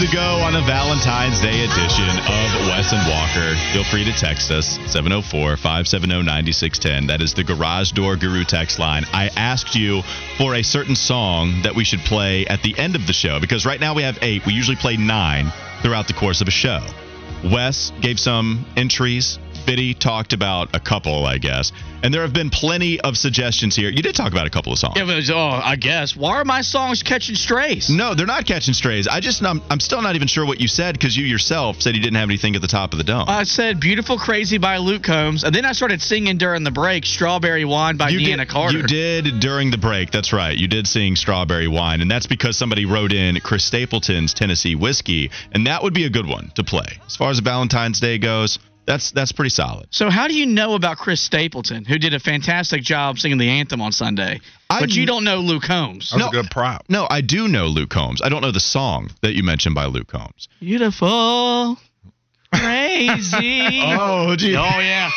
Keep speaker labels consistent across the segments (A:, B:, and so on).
A: To go on a Valentine's Day edition of Wes and Walker. Feel free to text us 704 570 9610. That is the Garage Door Guru text line. I asked you for a certain song that we should play at the end of the show because right now we have eight. We usually play nine throughout the course of a show. Wes gave some entries. Fitty talked about a couple, I guess. And there have been plenty of suggestions here. You did talk about a couple of songs.
B: Yeah, but, oh, I guess. Why are my songs catching strays?
A: No, they're not catching strays. I just I'm, I'm still not even sure what you said because you yourself said you didn't have anything at the top of the dome.
B: I said "Beautiful Crazy" by Luke Combs, and then I started singing during the break "Strawberry Wine" by
A: you
B: Deana
A: did,
B: Carter.
A: You did during the break. That's right. You did sing "Strawberry Wine," and that's because somebody wrote in Chris Stapleton's Tennessee Whiskey, and that would be a good one to play. As far as Valentine's Day goes, that's that's pretty solid.
B: So how do you know about Chris Stapleton, who did a fantastic job singing the anthem on Sunday,
A: I
B: but you don't know Luke Combs?
C: That's
A: No.
C: a good prop.
A: No, I do know Luke Combs. I don't know the song that you mentioned by Luke Combs.
B: Beautiful, crazy.
A: Oh, gee.
B: Oh yeah.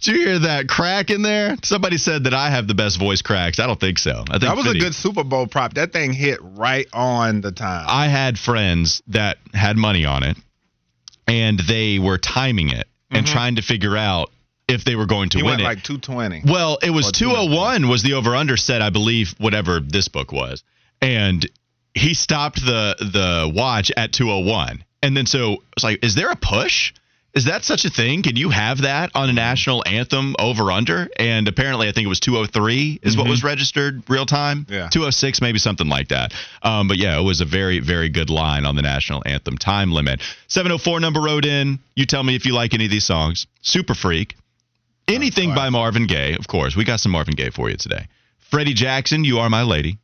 A: Did you hear that crack in there? Somebody said that I have the best voice cracks. I don't think so. I think
C: That was a good Super Bowl prop. That thing hit right on the time.
A: I had friends that had money on it, and they were timing it and mm-hmm. trying to figure out if they were going to
C: he
A: win it.
C: like 220.
A: well, it was 201 was the over under set, I believe, whatever this book was, and he stopped the the watch at 201, and then so it's like, is there a push? Is that such a thing? Can you have that on a national anthem over under? And apparently, I think it was 203 is what was registered real time.
C: Yeah.
A: 206, maybe something like that. Um, but yeah, it was a very, very good line on the national anthem time limit. 704 number wrote in. You tell me if you like any of these songs. Super Freak. Anything by Marvin Gaye, of course. We got some Marvin Gaye for you today. Freddie Jackson, You Are My Lady.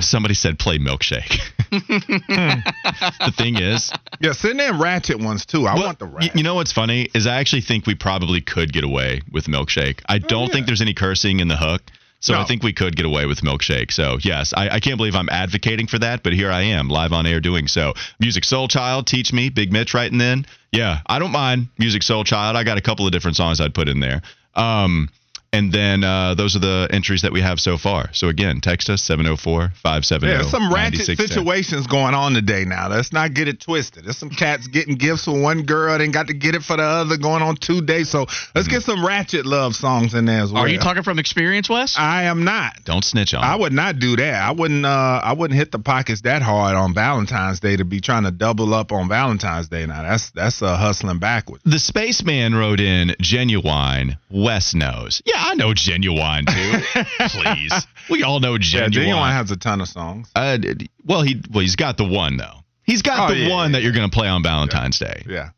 A: Somebody said play Milkshake. the thing is,
C: yeah, send in ratchet ones too. I
A: well,
C: want the ratchet.
A: You know what's funny is I actually think we probably could get away with milkshake. I don't think there's any cursing in the hook. So I think we could get away with milkshake. So yes, I, I can't believe I'm advocating for that, but here I am live on air doing so. Musiq Soulchild, teach me, Big Mitch right and Then. Yeah, I don't mind Musiq Soulchild. I got a couple of different songs I'd put in there. Um, and then uh, those are the entries that we have so far. So again, text us 704 570
C: Yeah, some ratchet situations going on today now. Let's not get it twisted. There's some cats getting gifts for one girl, then got to get it for the other going on two days. So let's get some ratchet love songs in there as well.
B: Are you talking from experience, Wes?
C: I am not.
A: Don't snitch on.
C: I would not do that. I wouldn't. Uh, I wouldn't hit the pockets that hard on Valentine's Day to be trying to double up on Valentine's Day. Now that's that's uh, hustling backwards.
A: The spaceman wrote in Ginuwine. Wes knows. Yeah, I know Ginuwine too. Please, we all know
C: Yeah,
A: Ginuwine.
C: Ginuwine has a ton of songs.
A: uh, well, he well he's got the one though. He's got
C: Oh,
A: the
C: yeah,
A: one
C: yeah,
A: that you're going to play on Valentine's Day,
C: Yeah,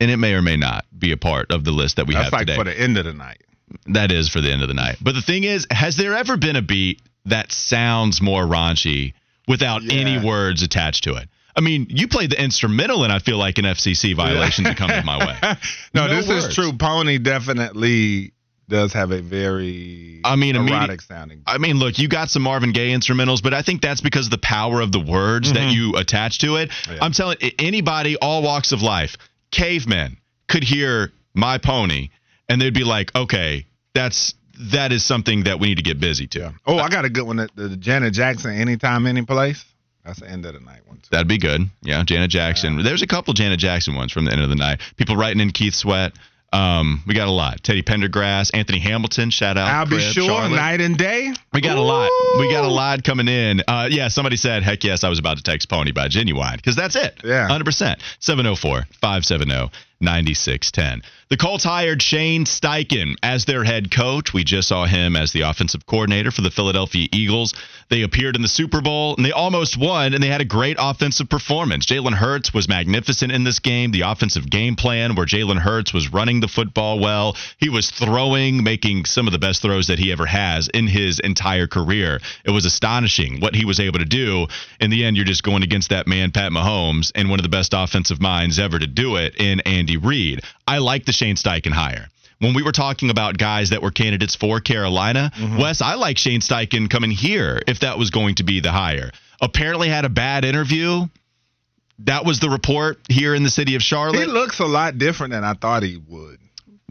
A: and it may or may not be a part of the list that we
C: that's
A: have
C: like
A: today.
C: for the end of the night.
A: that is for the end of the night. But the thing is, has there ever been a beat that sounds more raunchy without any words attached to it? I mean, you played the instrumental, and I feel like an FCC violation to come in my way.
C: no,
A: No
C: this
A: words.
C: is true. Pony definitely does have a very
A: I mean, immedi-
C: erotic sounding.
A: I mean, look, you got some Marvin Gaye instrumentals, but I think that's because of the power of the words that mm-hmm. you attach to it.
C: Oh, yeah.
A: I'm telling anybody, all walks of life, cavemen could hear my pony, and they'd be like, okay, that's that is something that we need to get busy to.
C: Yeah. Oh, I got a good one. The, the Janet Jackson, anytime, any place. That's the end of the night one too.
A: That'd be good. Yeah, Janet Jackson. There's a couple Janet Jackson ones from the end of the night. People writing in Keith Sweat. Um, we got a lot. Teddy Pendergrass, Anthony Hamilton. Shout out.
C: Al
A: B.
C: Sure,
A: Charlotte.
C: night and day.
A: We got a lot. We got a lot coming in. Uh, yeah, somebody said, heck yes, I was about to text Pony by Ginuwine because that's it.
C: Yeah.
A: 100%. 704 570 9610. The Colts hired Shane Steichen as their head coach. We just saw him as the offensive coordinator for the Philadelphia Eagles. They appeared in the Super Bowl and they almost won, and they had a great offensive performance. Jalen Hurts was magnificent in this game. The offensive game plan, where Jalen Hurts was running the football well, he was throwing, making some of the best throws that he ever has in his entire career. It was astonishing what he was able to do. In the end, you're just going against that man, Pat Mahomes, and one of the best offensive minds ever to do it in Andy Andy Reid. I like the Shane Steichen hire. When we were talking about guys that were candidates for Carolina,
C: Mm-hmm.
A: Wes, I like Shane Steichen coming here if that was going to be the hire. Apparently had a bad interview. That was the report here in the city of Charlotte.
C: He looks a lot different than I thought he would.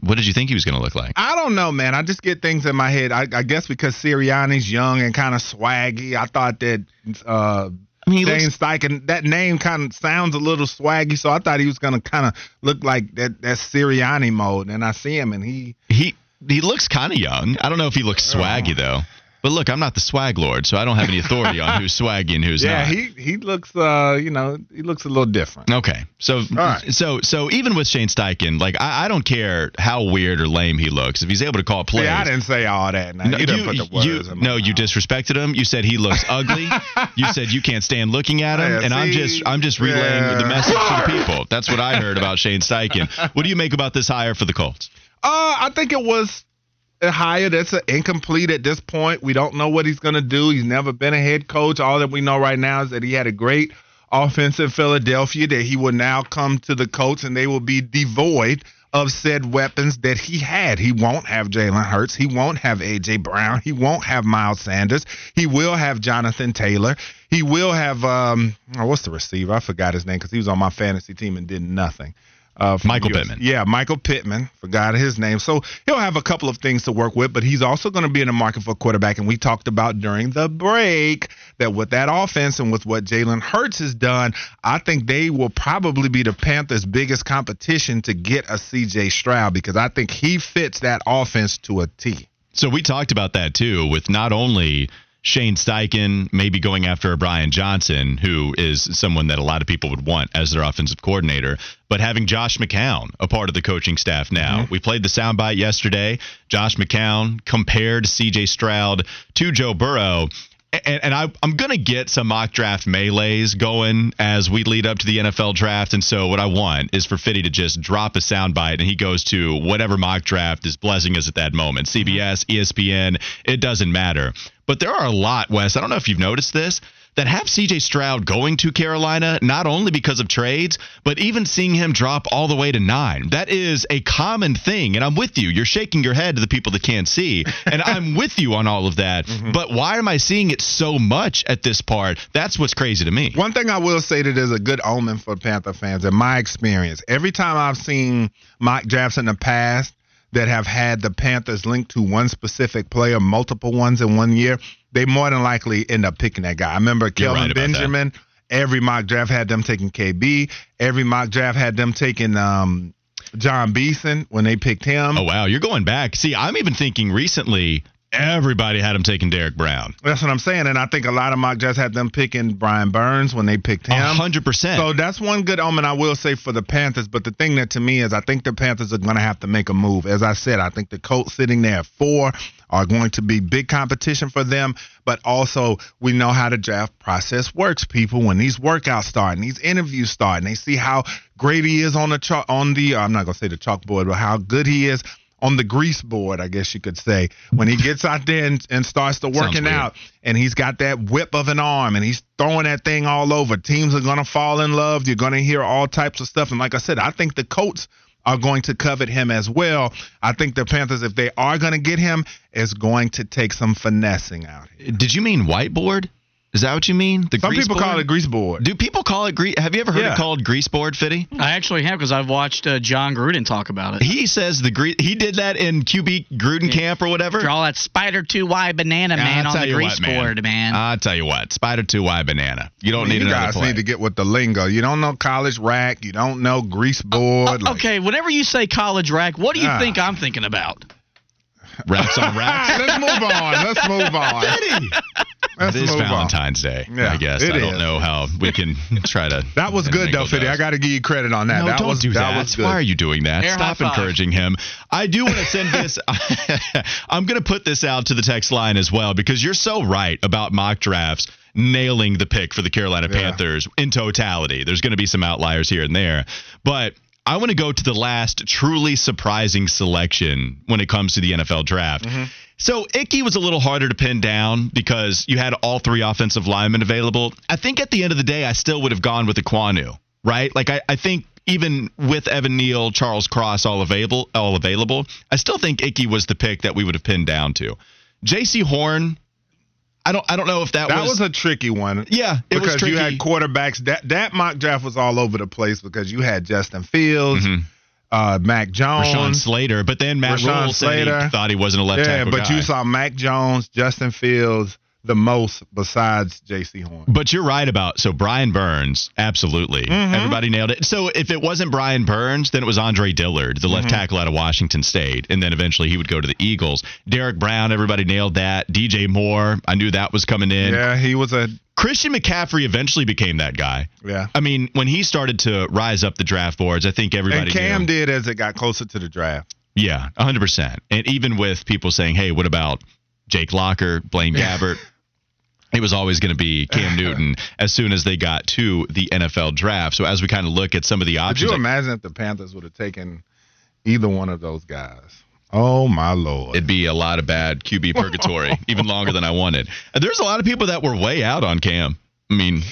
A: what did you think he was going to look like?
C: I don't know, man. I just get things in my head. I, I guess because Sirianni's young and kind of swaggy, I thought that uh,
A: I mean, he
C: Shane
A: looks,
C: Steichen, that name kind of sounds a little swaggy, so I thought he was going to kind of look like that that Sirianni mode. And I see him, and he
A: he he looks kind of young. I don't know if he looks swaggy though. But look, I'm not the swag lord, so I don't have any authority on who's swaggy and who's
C: yeah,
A: not.
C: he he looks uh you know he looks a little different.
A: Okay, so
C: right.
A: so so even with Shane Steichen, like I, I don't care how weird or lame he looks. If he's able to call plays,
C: Yeah, I didn't say all that.
A: No,
C: you didn't put the words
A: you- no, you disrespected him. You said he looks ugly. you said you can't stand looking at him,
C: Yeah,
A: and I'm just I'm just relaying
C: Yeah.
A: the message to the people. That's what I heard about Shane Steichen. What do you make about this hire for the Colts?
C: Uh, I think it was hire that's a incomplete at this point. We don't know what he's going to do. He's never been a head coach. All that we know right now is that he had a great offense in Philadelphia, that he will now come to the Colts and they will be devoid of said weapons that he had. He won't have Jalen Hurts. He won't have A.J. Brown. He won't have Miles Sanders. He will have Jonathan Taylor. He will have, um, oh, what's the receiver? I forgot his name because he was on my fantasy team and did nothing. Uh,
A: Michael
C: US.
A: Pittman.
C: Yeah, Michael Pittman. Forgot his name. So he'll have a couple of things to work with, but he's also going to be in the market for a quarterback. And we talked about during the break that with that offense and with what Jalen Hurts has done, I think they will probably be the Panthers' biggest competition to get a CJ Stroud because I think he fits that offense to a T.
A: So we talked about that too, with not only Shane Steichen maybe going after a Brian Johnson, who is someone that a lot of people would want as their offensive coordinator, but having Josh McCown a part of the coaching staff now. Mm-hmm. We played the soundbite yesterday. Josh McCown compared CJ Stroud to Joe Burrow. And, and I, I'm going to get some mock draft melees going as we lead up to the NFL draft. And so, what I want is for Fitty to just drop a soundbite and he goes to whatever mock draft is blessing us at that moment mm-hmm. CBS, ESPN, it doesn't matter. But there are a lot, Wes. I don't know if you've noticed this, that have CJ Stroud going to Carolina, not only because of trades, but even seeing him drop all the way to nine. That is a common thing. And I'm with you. You're shaking your head to the people that can't see. And I'm with you on all of that. Mm-hmm. But why am I seeing it so much at this part? That's what's crazy to me.
C: One thing I will say that is a good omen for Panther fans, in my experience, every time I've seen mock drafts in the past that have had the Panthers linked to one specific player, multiple ones in one year, they more than likely end up picking that guy. I remember
A: You're
C: Kelvin
A: right that.
C: Benjamin. Every mock draft had them taking KB. Every mock draft had them taking um, Jon Beason when they picked him.
A: Oh, wow. You're going back. See, I'm even thinking recently, everybody had him taking Derrick Brown.
C: That's what I'm saying. And I think a lot of mock drafts had them picking Brian Burns when they picked him.
A: 100%.
C: So that's one good omen I will say for the Panthers. But the thing that to me is I think the Panthers are going to have to make a move. As I said, I think the Colts sitting there at four are going to be big competition for them. But also, we know how the draft process works. People, when these workouts start and these interviews start, and they see how great he is on the chalk, on the I'm not going to say the chalkboard, but how good he is on the grease board, I guess you could say, when he gets out there and, and starts to working out and he's got that whip of an arm and he's throwing that thing all over. Teams are going to fall in love. You're going to hear all types of stuff. And like I said, I think the Colts are going to covet him as well. I think the Panthers, if they are going to get him, is going to take some finessing out here.
A: Did you mean whiteboard? Is that what you mean? The
C: Some
A: grease
C: people
A: board?
C: call it grease board.
A: Do people call it grease? Have you ever heard
C: Yeah.
A: it called grease board, Fitty?
B: I actually have because I've watched uh, Jon Gruden talk about it.
A: He says the grease. He did that in QB Gruden camp or whatever.
B: Draw that spider two Y banana man
A: I'll
B: on the grease
A: what, man.
B: board, man.
A: I'll tell you what. Spider two Y banana. You don't
C: I mean,
A: need
C: you
A: another
C: guys
A: play.
C: need to get with the lingo. You don't know college rack. You don't know grease board. like-
B: okay, whenever you say college rack, what do you think I'm thinking about?
A: Racks on racks.
C: Let's move on. Let's move on. Let's
A: it is
C: move on.
A: Valentine's Day.
C: Yeah,
A: I guess
C: it
A: I don't
C: is.
A: know how we can try to.
C: That was good though,
A: intermingle
C: Fitty. I got to give you credit on that.
A: No,
C: that
A: don't
C: was
A: do that.
C: was good.
A: Why are you doing that?
B: Air
A: Stop encouraging him. I do want to send this. I'm going to put this out to the text line as well because you're so right about mock drafts nailing the pick for the Carolina
C: Yeah.
A: Panthers in totality. There's going to be some outliers here and there, but. I want to go to the last truly surprising selection when it comes to the NFL draft.
C: Mm-hmm.
A: So Ickey was a little harder to pin down because you had all three offensive linemen available. I think at the end of the day, I still would have gone with Ekwonu, right? Like I, I think even with Evan Neal, Charles Cross all available, all available, I still think Ickey was the pick that we would have pinned down to. Jaycee Horn, I don't I don't know if that,
C: That
A: was,
C: was a tricky one.
A: yeah, it
C: because
A: was tricky.
C: you had quarterbacks. That that mock draft was all over the place because you had Justin Fields,
A: Mhm.
C: uh, Mac Jones,
A: Rashawn Slater, but then Matt
C: Rashawn
A: Rhule said he
C: Slater.
A: thought he wasn't a left
C: yeah,
A: tackle
C: but
A: guy.
C: you saw Mac Jones, Justin Fields the most besides Jaycee Horn.
A: But you're right about so Brian Burns, absolutely.
C: Mhm.
A: Everybody nailed it. So if it wasn't Brian Burns, then it was Andre Dillard, the
C: Mm-hmm.
A: left tackle out of Washington State, and then eventually he would go to the Eagles. Derrick Brown, everybody nailed that. DJ Moore, I knew that was coming in.
C: Yeah, he was a
A: Christian McCaffrey eventually became that guy.
C: yeah.
A: I mean, when he started to rise up the draft boards, I think everybody
C: And Cam
A: knew.
C: did as it got closer to the draft.
A: Yeah, 100%. And even with people saying, hey, what about Jake Locker, Blaine Gabbert? It was always going to be Cam Newton as soon as they got to the NFL draft. So as we kind of look at some of the options, Could
C: you
A: like-
C: imagine if the Panthers would have taken either one of those guys? Oh my lord!
A: it'd be a lot of bad QB purgatory, even longer than I wanted. And There's a lot of people that were way out on Cam. I mean,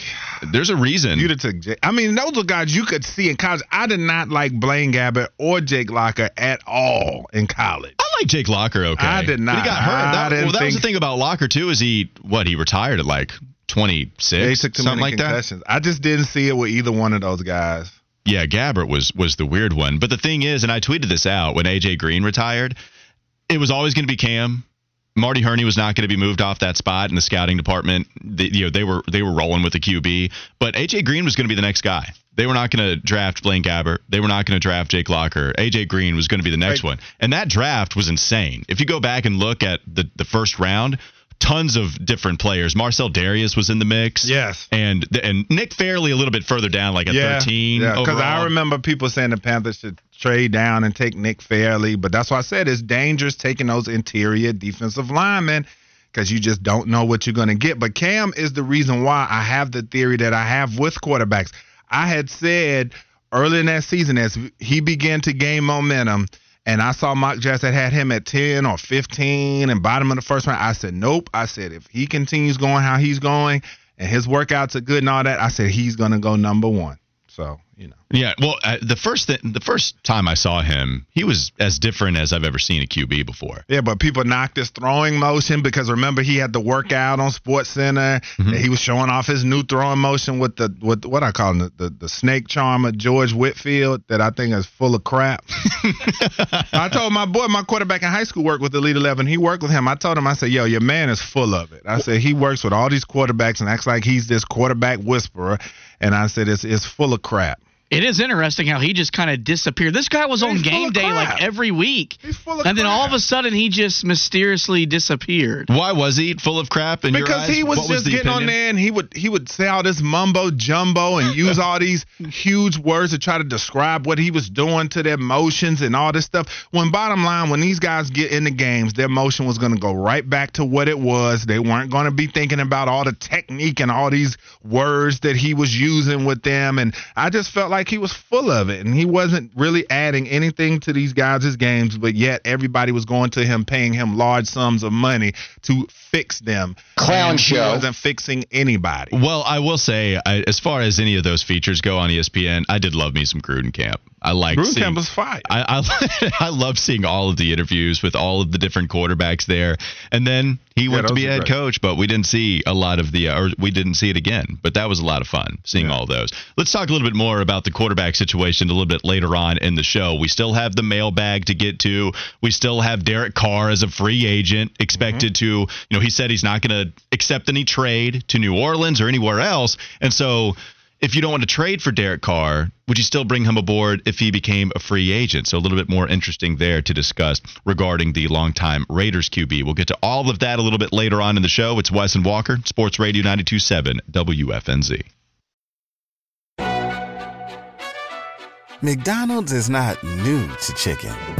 A: there's a reason.
C: Have took. Jake. I mean, those are guys you could see in college. I did not like Blaine Gabbert or Jake Locker at all in college.
A: I like Jake Locker. Okay,
C: I did
A: But
C: not.
A: he got hurt.
C: I
A: That, well, that was the thing about Locker too. Is he what? He retired at like 26,
C: took too
A: something like that.
C: I just didn't see it with either one of those guys.
A: Yeah, Gabbert was was the weird one. But the thing is, and I tweeted this out when AJ Green retired, it was always going to be Cam. Marty Hurney was not going to be moved off that spot in the scouting department. They, you know, they were they were rolling with the QB, but AJ Green was going to be the next guy. They were not going to draft Blaine Gabbert. They were not going to draft Jake Locker. AJ Green was going to be the next
C: Right.
A: one. And that draft was insane. If you go back and look at the the first round, tons of different players. Marcell Dareus was in the mix.
C: Yes.
A: And and Nick Fairley a little bit further down, like at 13.
C: Yeah, because I remember people saying the Panthers should trade down and take Nick Fairley, but that's why I said it's dangerous taking those interior defensive linemen because you just don't know what you're going to get. But Cam is the reason why I have the theory that I have with quarterbacks. I had said early in that season as he began to gain momentum. And I saw Mock Drafts that had him at 10 or 15 and bottom of the first round. I said, nope. I said, if he continues going how he's going and his workouts are good and all that, I said, he's going to go number one. So, you know.
A: Yeah, well, uh, the first th- the first time I saw him, he was as different as I've ever seen a QB before.
C: Yeah, but people knocked his throwing motion because remember he had the workout on Sports Center. And he was showing off his new throwing motion with the with what I call him, the, the the snake charmer George Whitfield that I think is full of crap. I told my boy, my quarterback in high school worked with Elite Eleven. He worked with him. I told him, I said, "Yo, your man is full of it." I said he works with all these quarterbacks and acts like he's this quarterback whisperer. And I said it's it's full of crap.
B: It is interesting how he just kind of disappeared. This guy was on
C: He's full
B: game day
C: crap.
B: like every week.
C: He's full of
B: And then all of a sudden he just mysteriously disappeared.
A: Why was he full of crap in your
C: because
A: eyes?
C: he was
A: What
C: just
A: the
C: getting on
A: opinion?
C: there and he would he would say all this mumbo jumbo and use all these huge words to try to describe what he was doing to their motions and all this stuff. When bottom line, when these guys get in the games, their motion was going to go right back to what it was. They weren't going to be thinking about all the technique and all these words that he was using with them. And I just felt like he was full of it and he wasn't really adding anything to these guys' games, but yet everybody was going to him, paying him large sums of money to fix them.
D: Clown show.
C: He wasn't fixing anybody.
A: Well, I will say, I, as far as any of those features go on ESPN, I did love me some Gruden Camp. I like
C: Gruden
A: seeing.
C: Camp was fire.
A: I, I I love seeing all of the interviews with all of the different quarterbacks there, and then he
C: Yeah,
A: went to be head
C: great.
A: coach, but we didn't see a lot of the, or we didn't see it again. But that was a lot of fun seeing all those. Let's talk a little bit more about the quarterback situation a little bit later on in the show. We still have the mailbag to get to. We still have Derek Carr as a free agent expected mm-hmm. to, you know, he said he's not going to accept any trade to New Orleans or anywhere else, and so if you don't want to trade for Derek Carr, would you still bring him aboard if he became a free agent? So a little bit more interesting there to discuss regarding the longtime Raiders QB. We'll get to all of that a little bit later on in the show. It's Wes and Walker, Sports Radio 927 WFNZ.
D: McDonald's is not new to chicken.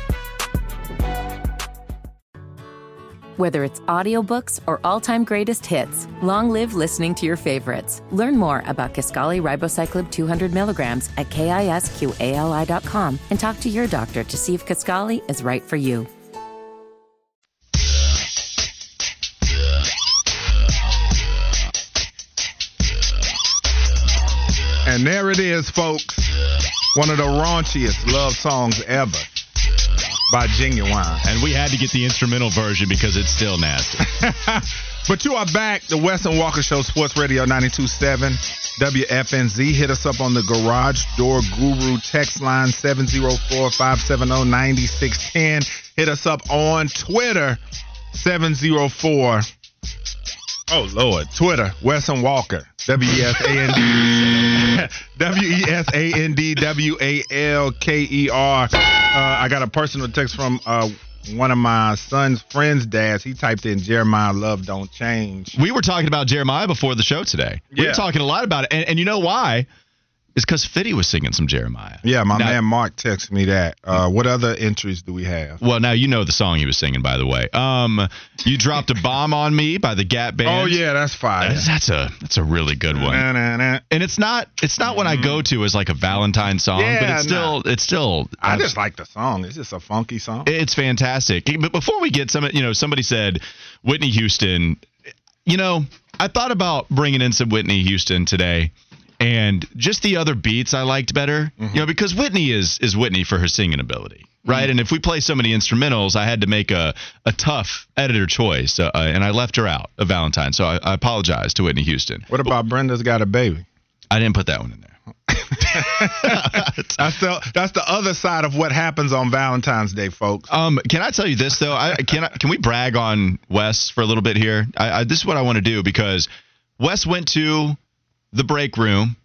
E: Whether it's audiobooks or all-time greatest hits, long live listening to your favorites. Learn more about Kisqali Ribociclib 200 milligrams at kisqali.com and talk to your doctor to see if Kisqali is right for you.
C: And there it is, folks. One of the raunchiest love songs ever by Ginuwine.
A: And we had to get the instrumental version because it's still nasty.
C: but you are back. The Wes and Walker Show, Sports Radio 927 WFNZ. Hit us up on the Garage Door Guru text line 704 570 9610. Hit us up on Twitter 704. Oh, Lord. Twitter, Wes and Walker. W E S A N D W E S A N D W A L K E R. Uh, I got a personal text from uh, one of my son's friends' dads. He typed in Jeremih Love Don't Change.
A: We were talking about Jeremih before the show today. We
C: Yeah.
A: were talking a lot about it. And, and you know why? It's because Fitty was singing some Jeremih.
C: Yeah, my
A: Now-
C: man Mark texted me that. Uh, what other entries do we have?
A: Well, now you know the song he was singing, by the way. Um, you dropped a bomb on me by the Gap Band.
C: Oh yeah, that's fire.
A: That's, that's a that's a really good one.
C: Na, na, na.
A: And it's not it's not one I go to as like a Valentine song, but
C: Yeah,
A: it's still it's still
C: I just like the song. It's just a funky song.
A: it's fantastic. But before we get some, you know, somebody said Whitney Houston. You know, I thought about bringing in some Whitney Houston today, and just the other beats I liked better. You know, because Whitney is is Whitney for her singing ability, right? And if we play so many instrumentals, I had to make a a tough editor choice, uh, and I left her out of Valentine. So I, I apologize to Whitney Houston.
C: What about Brenda's Got a Baby?
A: I didn't put that one in there.
C: That's the that's the other side of what happens on Valentine's Day, folks.
A: Um, can I tell you this though? I can I, can we brag on Wes for a little bit here? I, I, this is what I want to do because Wes went to the break room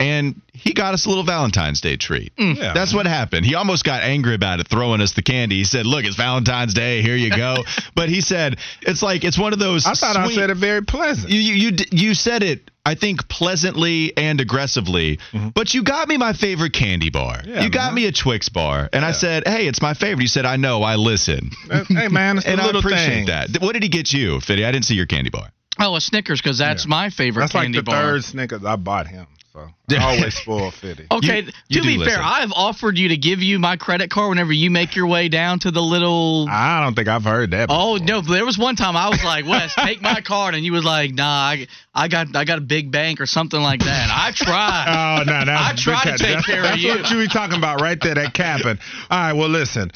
A: and he got us a little Valentine's Day treat.
C: Yeah.
A: That's what happened. He almost got angry about it, throwing us the candy. He said, "Look, it's Valentine's Day. Here you go." but he said, "It's like it's one of those."
C: I thought I said it very pleasant.
A: You you you, you said it. I think pleasantly and aggressively, but you got me my favorite candy bar.
C: Mm-hmm. Yeah,
A: you got me a Twix bar, and I said, "Hey, it's my favorite." You said, "I know, I listen."
C: hey man, it's the
A: and I appreciate
C: things.
A: that. What did he get you, Fitty? I didn't see your candy bar.
B: Oh, a Snickers because that's my favorite
C: That's like
B: candy
C: the
B: bar.
C: third Snickers I bought him. So I always spoil Fitty.
B: Okay,
A: You- you
B: to be fair. I've offered you to give you my credit card whenever you make your way down to the little.
C: I don't think I've heard that.
B: Oh
C: before.
B: no! There was one time I was like, "Wes, take my card," and you was like, "Nah, I, I got I got a big bank or something like that." I tried.
C: Oh no, that's
B: I try to take
C: that's,
B: care of you.
C: that's what you be talking about right there, that capping. All right, well listen.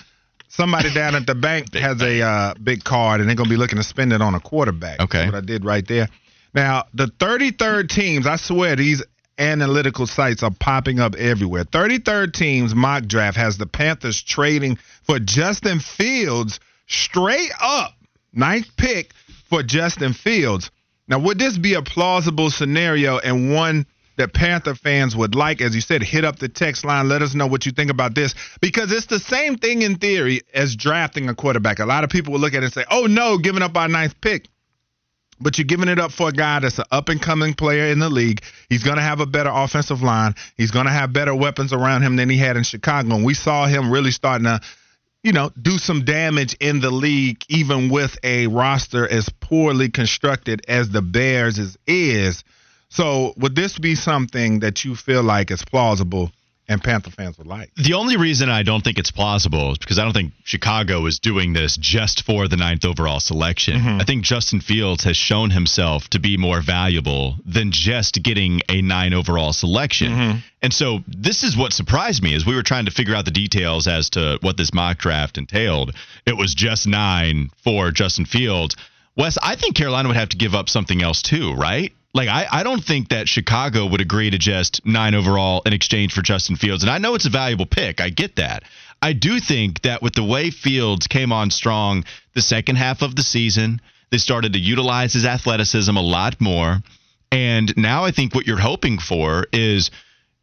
C: Somebody down at the bank has a uh, big card and they're gonna be looking to spend it on a quarterback.
A: Okay.
C: That's what I did right there. Now, the 33rd teams, I swear these analytical sites are popping up everywhere. 33rd teams mock draft has the Panthers trading for Justin Fields straight up. Ninth pick for Justin Fields. Now, would this be a plausible scenario and one that Panther fans would like? As you said, hit up the text line. Let us know what you think about this because it's the same thing in theory as drafting a quarterback. A lot of people will look at it and say, oh no, giving up our ninth pick. But you're giving it up for a guy that's an up and coming player in the league. He's going to have a better offensive line. He's going to have better weapons around him than he had in Chicago. And we saw him really starting to, you know, do some damage in the league, even with a roster as poorly constructed as the Bears is. is. So, would this be something that you feel like is plausible and Panther fans would like?
A: The only reason I don't think it's plausible is because I don't think Chicago is doing this just for the ninth overall selection. Mm-hmm. I think Justin Fields has shown himself to be more valuable than just getting a nine overall selection. Mm-hmm. And so this is what surprised me as we were trying to figure out the details as to what this mock draft entailed. It was just nine for Justin Fields. Wes, I think Carolina would have to give up something else too, right? Like I, I don't think that Chicago would agree to just nine overall in exchange for Justin Fields. And I know it's a valuable pick. I get that. I do think that with the way Fields came on strong the second half of the season, they started to utilize his athleticism a lot more. And now I think what you're hoping for is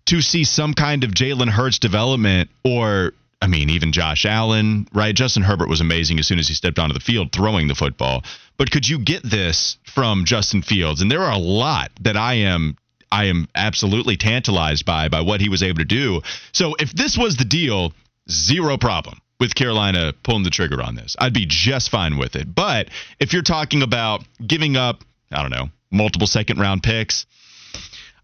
A: to see some kind of Jalen Hurts development or I mean, even Josh Allen, right? Justin Herbert was amazing as soon as he stepped onto the field throwing the football. But could you get this from Justin Fields? And there are a lot that I am I am absolutely tantalized by by what he was able to do. So if this was the deal, zero problem. with Carolina pulling the trigger on this. I'd be just fine with it. But if you're talking about giving up, I don't know, multiple second round picks,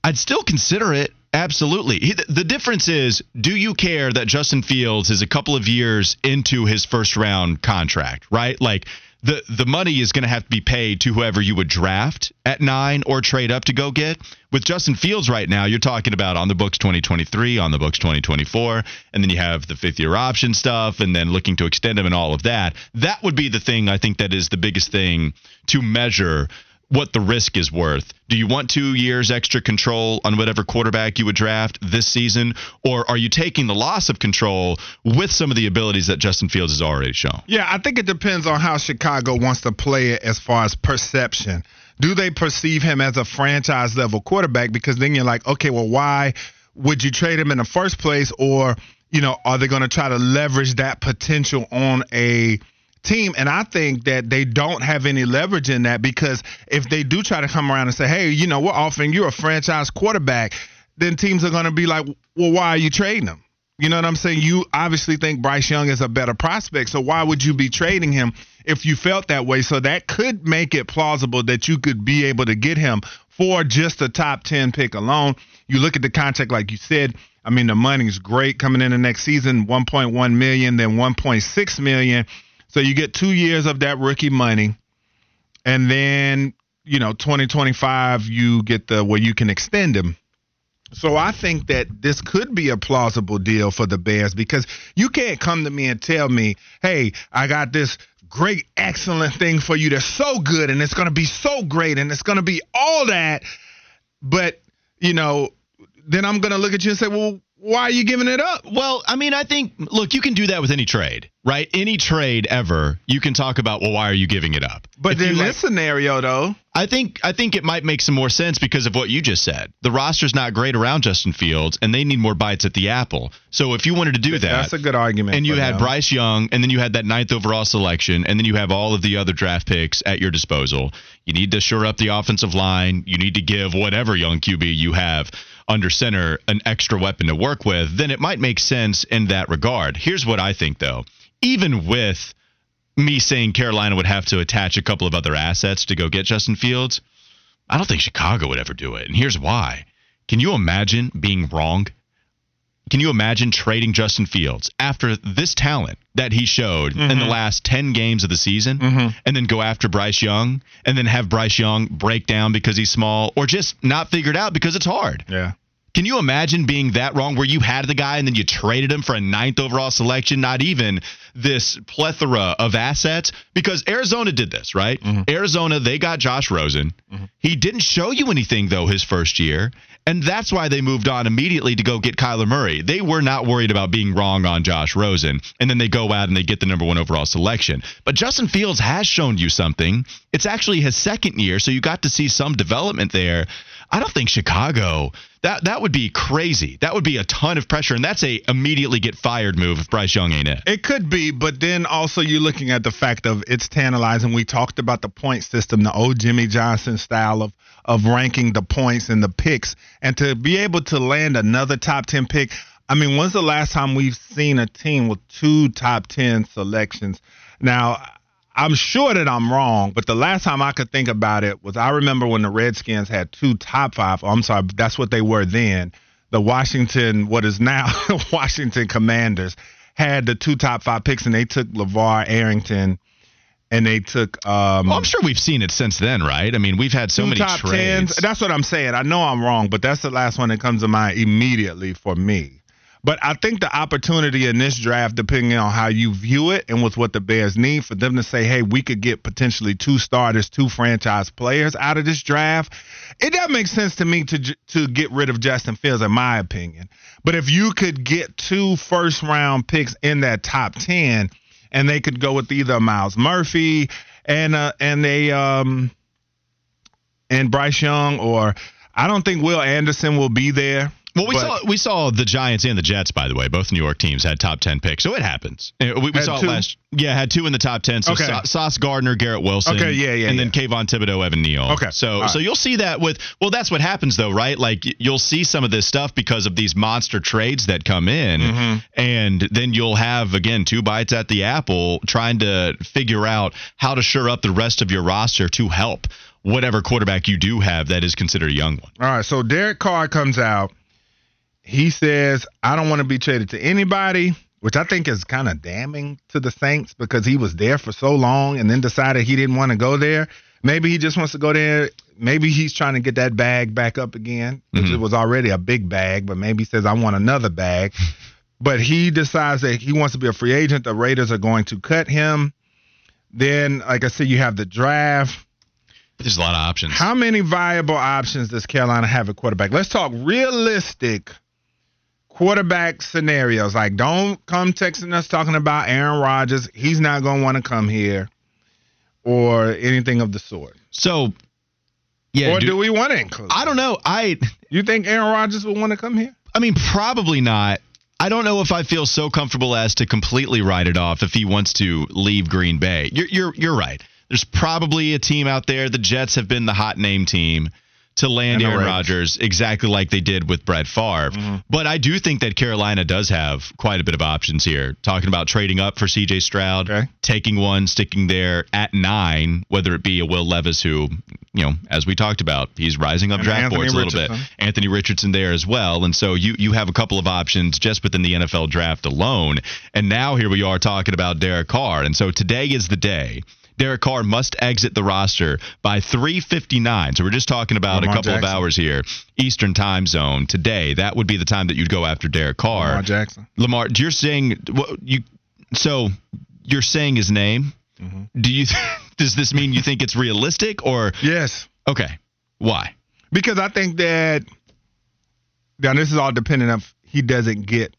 A: I'd still consider it. Absolutely. The difference is do you care that Justin Fields is a couple of years into his first round contract, right? Like, the the money is going to have to be paid to whoever you would draft at nine or trade up to go get. With Justin Fields right now, you're talking about on the books 2023, on the books 2024, and then you have the fifth year option stuff, and then looking to extend him and all of that. That would be the thing I think that is the biggest thing to measure what the risk is worth. Do you want two years extra control on whatever quarterback you would draft this season, or are you taking the loss of control with some of the abilities that Justin Fields has already shown?
C: Yeah, I think it depends on how Chicago wants to play it as far as perception. Do they perceive him as a franchise level quarterback? Because then you're like, okay, well, why would you trade him in the first place? Or, you know, are they going to try to leverage that potential on a team. And I think that they don't have any leverage in that because if they do try to come around and say, hey, you know, we're offering you a franchise quarterback, then teams are going to be like, well, why are you trading him? You know what I'm saying? You obviously think Bryce Young is a better prospect. So why would you be trading him if you felt that way? So that could make it plausible that you could be able to get him for just a top 10 pick alone. You look at the contract, like you said. I mean, the money's great coming in the next season 1.1 million, then 1.6 million so you get two years of that rookie money, and then you know 2025 you get the where you can extend him. So I think that this could be a plausible deal for the Bears because you can't come to me and tell me, "Hey, I got this great, excellent thing for you that's so good and it's going to be so great and it's going to be all that," but you know, then I'm going to look at you and say, "Well, why are you giving it up?
A: Well, I mean, I think look, you can do that with any trade, right? Any trade ever, you can talk about, well, why are you giving it up?
C: But in this like, scenario, though,
A: I think I think it might make some more sense because of what you just said. The roster's not great around Justin Fields, and they need more bites at the apple. So if you wanted to do that,
C: that's a good argument.
A: And you had Bryce Young, and then you had that ninth overall selection, and then you have all of the other draft picks at your disposal. You need to shore up the offensive line. You need to give whatever young QB you have under center an extra weapon to work with, then it might make sense in that regard. Here's what I think, though. Even with me saying Carolina would have to attach a couple of other assets to go get Justin Fields, I don't think Chicago would ever do it. And here's why. Can you imagine being wrong? Can you imagine trading Justin Fields after this talent that he showed mm-hmm. in the mm-hmm. last 10 games of the season mm-hmm. and then go after Bryce Young and then have Bryce Young break down because he's small or just not figured out because it's hard?
C: Yeah.
A: Can you imagine being that wrong where you had the guy and then you traded him for a ninth overall selection, not even this plethora of assets? Because Arizona did this, right? Mm-hmm. Arizona, they got Josh Rosen. Mm-hmm. He didn't show you anything, though, his first year. And that's why they moved on immediately to go get Kyler Murray. They were not worried about being wrong on Josh Rosen. And then they go out and they get the number one overall selection. But Justin Fields has shown you something. It's actually his second year, so you got to see some development there. I don't think Chicago that that would be crazy. That would be a ton of pressure, and that's a immediately get fired move if Bryce Young ain't it.
C: It could be, but then also you're looking at the fact of it's tantalizing. We talked about the point system, the old Jimmy Johnson style of of ranking the points and the picks, and to be able to land another top ten pick. I mean, when's the last time we've seen a team with two top ten selections? Now, I'm sure that I'm wrong, but the last time I could think about it was I remember when the Redskins had two top five. Oh, I'm sorry, that's what they were then. The Washington, what is now Washington Commanders, had the two top five picks, and they took LaVar Arrington, and they took. Um,
A: well, I'm sure we've seen it since then, right? I mean, we've had so many top trades. Tens.
C: That's what I'm saying. I know I'm wrong, but that's the last one that comes to mind immediately for me. But I think the opportunity in this draft, depending on how you view it and with what the Bears need, for them to say, hey, we could get potentially two starters, two franchise players out of this draft, it doesn't make sense to me to to get rid of Justin Fields, in my opinion. But if you could get two first round picks in that top ten, and they could go with either Myles Murphy and uh, and a um and Bryce Young, or I don't think Will Anderson will be there
A: Well, we
C: But-
A: saw we saw the Giants and the Jets, by the way. Both New York teams had top ten picks, so it happens. Uh, We, we saw
C: two?
A: it last. Yeah, had two in the top ten. So
C: Okay.
A: Sa- Sauce Gardner, Garrett Wilson.
C: Okay, yeah, yeah,
A: and then
C: yeah.
A: Kayvon Thibodeaux, Evan Neal.
C: Okay,
A: so
C: all
A: so you'll see that with. Well, that's what happens though, right? Like you'll see some of this stuff because of these monster trades that come in,
C: Mm-hmm.
A: and then you'll have again two bites at the apple, trying to figure out how to shore up the rest of your roster to help whatever quarterback you do have that is considered a young one.
C: All right, so Derek Carr comes out. He says, I don't want to be traded to anybody, which I think is kind of damning to the Saints because he was there for so long and then decided he didn't want to go there. Maybe he just wants to go there. Maybe he's trying to get that bag back up again, which mm-hmm. it was already a big bag, but maybe he says, I want another bag. but he decides that he wants to be a free agent. The Raiders are going to cut him. Then, like I said, you have the draft.
A: There's a lot of options.
C: How many viable options does Carolina have at quarterback? Let's talk realistic quarterback scenarios. Like, don't come texting us talking about Aaron Rodgers. He's not going to want to come here or anything of the sort.
A: So, yeah,
C: or
A: dude,
C: do we want to include?
A: I don't know. I
C: You think Aaron Rodgers would want to come here?
A: I mean, probably not. I don't know if I feel so comfortable as to completely write it off if he wants to leave Green Bay. You're you're you're right. There's probably a team out there. The Jets have been the hot name team to land
C: And
A: Aaron Rodgers exactly like they did with Brett Favre.
C: Mm-hmm.
A: But I do think that Carolina does have quite a bit of options here. Talking about trading up for CJ Stroud,
C: Okay.
A: taking one, sticking there at nine, whether it be a Will Levis who, you know, as we talked about, he's rising up
C: And
A: draft
C: Anthony
A: boards a little bit. Anthony Richardson there as well. And so you you have a couple of options just within the NFL draft alone. And now here we are talking about Derek Carr. And so today is the day. Derek Carr must exit the roster by 3:59. So we're just talking about
C: Lamar
A: a couple
C: Jackson.
A: of hours here, Eastern Time Zone today. That would be the time that you'd go after Derek Carr.
C: Lamar Jackson.
A: Lamar, you're saying what you so you're saying his name.
C: Mm-hmm.
A: Do you does this mean you think it's realistic or
C: Yes.
A: okay? Why?
C: Because I think that now this is all dependent if he doesn't get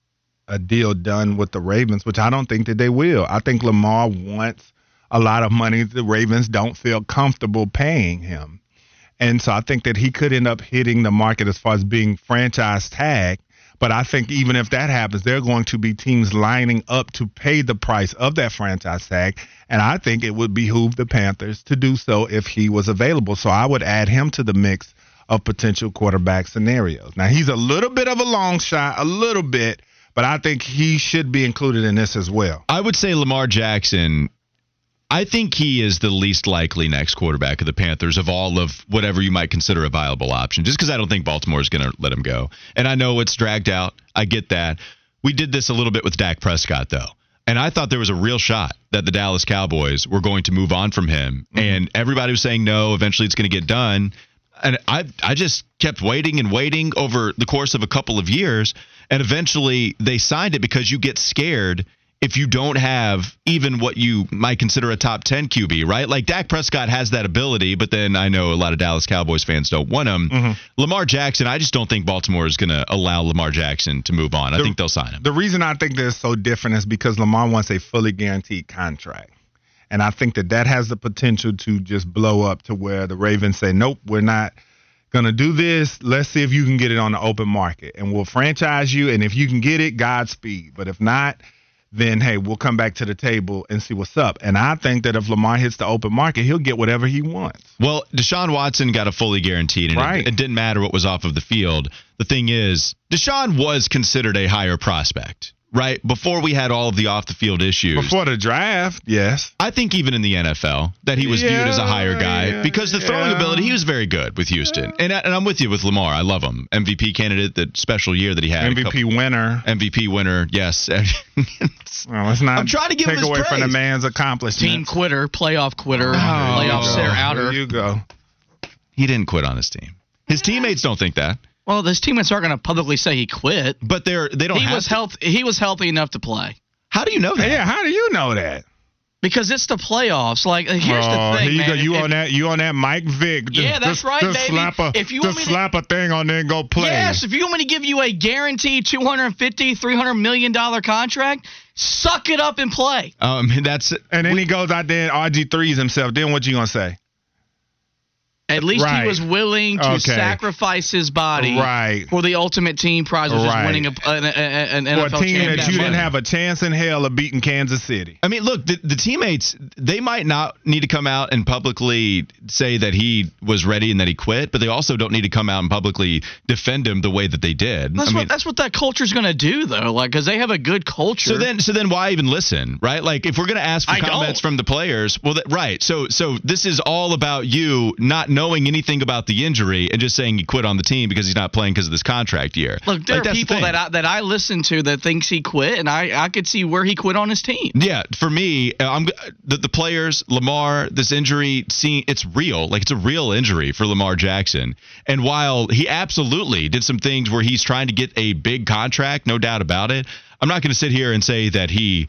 C: a deal done with the Ravens, which I don't think that they will. I think Lamar wants a lot of money the Ravens don't feel comfortable paying him. And so I think that he could end up hitting the market as far as being franchise tagged. But I think even if that happens, there are going to be teams lining up to pay the price of that franchise tag. And I think it would behoove the Panthers to do so if he was available. So I would add him to the mix of potential quarterback scenarios. Now, he's a little bit of a long shot, a little bit, but I think he should be included in this as well.
A: I would say Lamar Jackson. I think he is the least likely next quarterback of the Panthers of all of whatever you might consider a viable option, just because I don't think Baltimore is going to let him go. And I know it's dragged out. I get that. We did this a little bit with Dak Prescott, though. And I thought there was a real shot that the Dallas Cowboys were going to move on from him. Mm-hmm. And everybody was saying no, eventually it's going to get done. And I I just kept waiting and waiting over the course of a couple of years. And eventually they signed it because you get scared if you don't have even what you might consider a top 10 QB, right? Like Dak Prescott has that ability, but then I know a lot of Dallas Cowboys fans don't want him. Mm-hmm. Lamar Jackson, I just don't think Baltimore is going to allow Lamar Jackson to move on. I think they'll sign him.
C: The reason I think they're so different is because Lamar wants a fully guaranteed contract. And I think that that has the potential to just blow up to where the Ravens say, nope, we're not going to do this. Let's see if you can get it on the open market. And we'll franchise you. And if you can get it, Godspeed. But if not, then hey, we'll come back to the table and see what's up. And I think that if Lamar hits the open market, he'll get whatever he wants.
A: Well, Deshaun Watson got a fully guaranteed, and
C: Right.
A: it, it didn't matter what was off of the field. The thing is, Deshaun was considered a higher prospect, right? Before we had all of the off the field issues.
C: Before the draft, yes.
A: I think even in the NFL that he was viewed as a higher guy
C: Yeah,
A: because the throwing ability he was very good with Houston, and I- and I'm with you with Lamar. I love him, MVP candidate, that special year that he had,
C: MVP
A: couple-
C: winner.
A: MVP winner, yes.
C: Well, let's not
A: I'm trying to give
C: take
A: his
C: away from the man's accomplishment.
B: Team quitter, playoff quitter,
A: Oh,
B: playoff
A: there
B: there
A: you
B: outer.
C: There you go.
A: he didn't quit on his team. His teammates don't think that,
B: Well, his teammates aren't going to publicly say he quit.
A: but they're they don't
B: He
A: have.
B: was
A: to-
B: health. He was healthy enough to play
A: How do you know that?
C: Yeah, how do you know that?
B: because it's the playoffs. Like here's
C: oh,
B: the thing,
C: here you
B: man.
C: go. You
B: If-
C: on that? You on that Mike Vick?
B: Yeah, that's
C: just-
B: right,
C: just
B: baby.
C: Slap a,
B: If you want
C: just
B: me to-
C: slap a thing on there and go play.
B: Yes, if you want me to give you a guaranteed 250, 300 million dollar contract, suck it up and play.
A: Um, that's
C: and then he goes out there and RG threes himself. Then what you gonna say?
B: At least
C: Right.
B: he was willing to
C: Okay.
B: sacrifice his body
C: Right.
B: for the ultimate team prize, which
C: Right.
B: is winning a, an, an, an
C: For a team that you didn't have a chance in hell of beating Kansas City.
A: I mean, look, the, the teammates, they might not need to come out and publicly say that he was ready and that he quit, but they also don't need to come out and publicly defend him the way that they did.
B: That's
A: I mean,
B: what that's what that culture's going to do, though. Like, because they have a good culture.
A: so then, so then, why even listen, right? Like, if we're gonna ask for
B: I
A: comments
B: don't.
A: from the players, well, that, right? So, so this is all about you not knowing anything about the injury and just saying he quit on the team because he's not playing because of this contract year.
B: Look, there
A: Like,
B: are
A: that's the
B: people that I, that I listen to that thinks he quit, and I, I could see where he quit on his team.
A: Yeah, for me, uh, I'm the, the players, Lamar, this injury, see, it's real. Like it's a real injury for Lamar Jackson. And while he absolutely did some things where he's trying to get a big contract, no doubt about it, I'm not going to sit here and say that he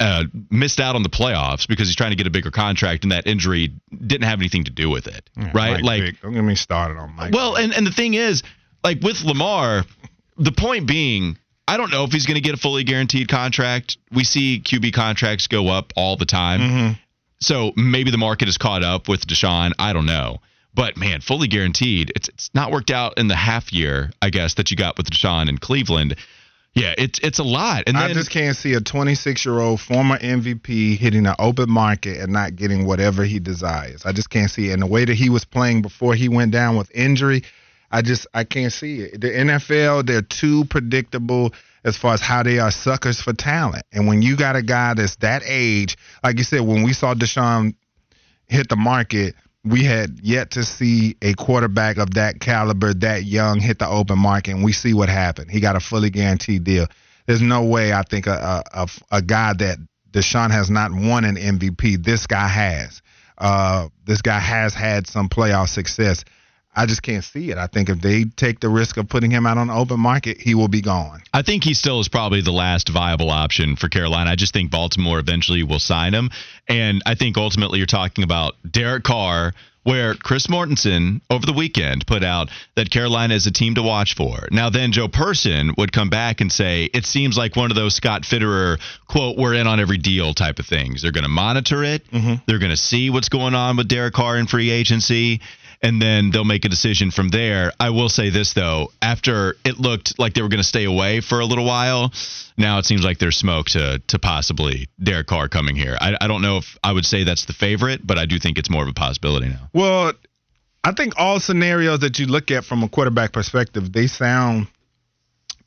A: uh, missed out on the playoffs because he's trying to get a bigger contract and that injury didn't have anything to do with it, right?
C: Mike
A: like,
C: Vick. don't get me started on Mike.
A: well, and, and the thing is, like with Lamar, the point being, I don't know if he's going to get a fully guaranteed contract. We see QB contracts go up all the time.
C: Mm-hmm.
A: So maybe the market is caught up with Deshaun. I don't know. But man, fully guaranteed, it's it's not worked out in the half year, I guess, that you got with Deshaun in Cleveland. Yeah, it's it's a lot. And then
C: I just can't see a 26 year old former MVP hitting an open market and not getting whatever he desires. I just can't see it. And the way that he was playing before he went down with injury, I just I can't see it. The NFL, they're too predictable as far as how they are suckers for talent. And when you got a guy that's that age, like you said, when we saw Deshaun hit the market, we had yet to see a quarterback of that caliber, that young, hit the open market, and we see what happened. He got a fully guaranteed deal. There's no way I think a a, a, guy that Deshaun has not won an MVP. This guy has. Uh, this guy has had some playoff success. I just can't see it. I think if they take the risk of putting him out on the open market, he will be gone.
A: I think he still is probably the last viable option for Carolina. I just think Baltimore eventually will sign him. And I think ultimately you're talking about Derek Carr, where Chris Mortensen over the weekend put out that Carolina is a team to watch for. Now, then Joe Person would come back and say, it seems like one of those Scott Fitterer, quote, we're in on every deal type of things. They're going to monitor it, mm-hmm. they're going to see what's going on with Derek Carr in free agency and then they'll make a decision from there. I will say this though, after it looked like they were going to stay away for a little while, now it seems like there's smoke to to possibly Derek Carr coming here. I, I don't know if I would say that's the favorite, but I do think it's more of a possibility now.
C: Well, I think all scenarios that you look at from a quarterback perspective, they sound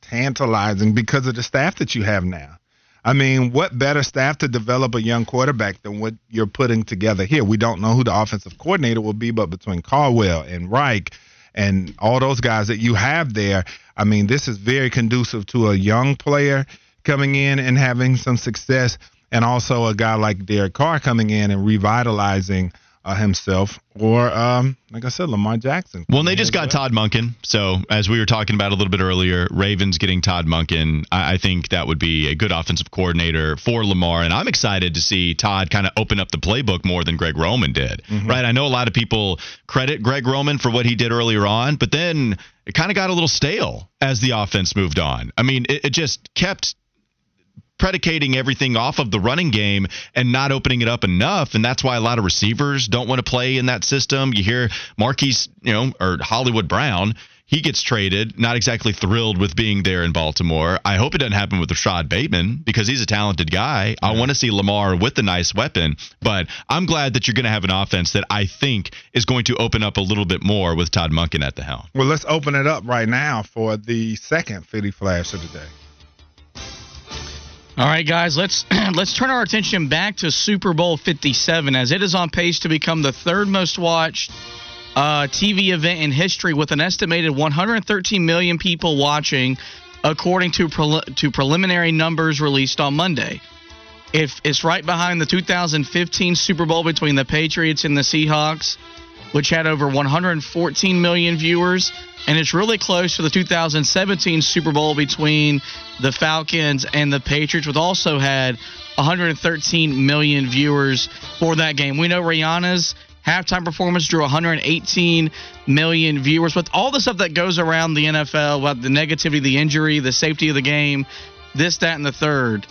C: tantalizing because of the staff that you have now. I mean, what better staff to develop a young quarterback than what you're putting together here? We don't know who the offensive coordinator will be, but between Caldwell and Reich and all those guys that you have there, I mean, this is very conducive to a young player coming in and having some success, and also a guy like Derek Carr coming in and revitalizing uh, himself, or um, like I said, Lamar Jackson.
A: Well, they just got Todd Monken. So, as we were talking about a little bit earlier, Ravens getting Todd Monken, I, I think that would be a good offensive coordinator for Lamar. And I'm excited to see Todd kind of open up the playbook more than Greg Roman did. Right? I know a lot of people credit Greg Roman for what he did earlier on, but then it kind of got a little stale as the offense moved on. I mean, it, it just kept predicating everything off of the running game and not opening it up enough. And that's why a lot of receivers don't want to play in that system. You hear Marquise, you know, or Hollywood Brown, he gets traded, not exactly thrilled with being there in Baltimore. I hope it doesn't happen with Rashod Bateman because he's a talented guy. I want to see Lamar with a nice weapon, but I'm glad that you're going to have an offense that I think is going to open up a little bit more with Todd Monken at the helm.
C: Well, let's open it up right now for the second Philly Flash of the day.
B: All right, guys, let's let's turn our attention back to Super Bowl 57 as it is on pace to become the third most watched uh, TV event in history with an estimated 113 million people watching, according to prel- to preliminary numbers released on Monday. If it's right behind the 2015 Super Bowl between the Patriots and the Seahawks, which had over 114 million viewers, and it's really close to the 2017 Super Bowl between the Falcons and the Patriots, which also had 113 million viewers for that game. We know Rihanna's halftime performance drew 118 million viewers. With all the stuff that goes around the NFL, about the negativity, the injury, the safety of the game, this, that, and the third.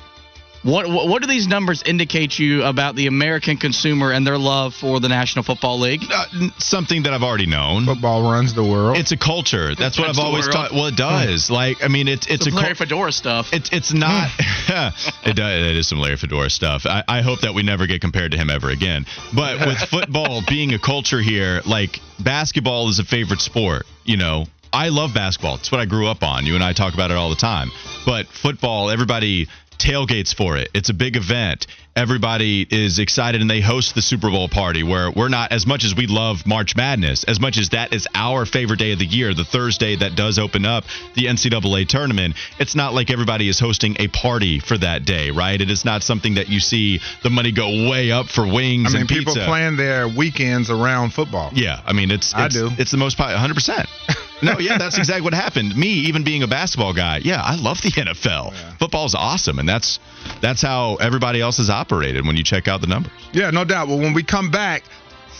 B: What, what what do these numbers indicate you about the American consumer and their love for the National Football League?
A: Uh, something that I've already known.
C: Football runs the world.
A: It's a culture. That's what I've always
B: world.
A: thought. Well, it does. Like, I mean, it's it's
B: Some
A: a
B: Larry
A: cul-
B: Fedora stuff.
A: It's it's not. it, does, it is some Larry Fedora stuff. I, I hope that we never get compared to him ever again. But with football being a culture here, like basketball is a favorite sport. You know, I love basketball. It's what I grew up on. You and I talk about it all the time. But football, everybody tailgates for it. It's a big event. Everybody is excited and they host the Super Bowl party where we're not as much as we love March Madness, as much as that is our favorite day of the year, the Thursday that does open up the NCAA tournament. It's not like everybody is hosting a party for that day, right? It is not something that you see the money go way up for wings
C: I mean,
A: and
C: people plan their weekends around football.
A: Yeah, I mean it's,
C: I
A: it's
C: do.
A: it's the most po- 100%. No, yeah, that's exactly what happened. Me even being a basketball guy, yeah, I love the NFL. Football's awesome and that's that's how everybody else is operated when you check out the numbers.
C: Yeah, no doubt. Well, when we come back,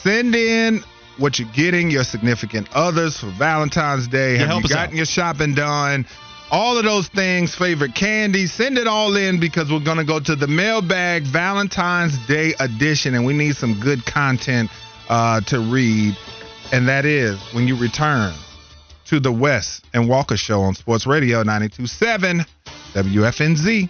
C: send in what you're getting your significant others for Valentine's Day. Have
A: help
C: you gotten
A: out.
C: your shopping done? All of those things, favorite candy, send it all in because we're going to go to the mailbag Valentine's Day edition and we need some good content uh, to read. And that is when you return to the Wes and Walker Show on Sports Radio 927 WFNZ.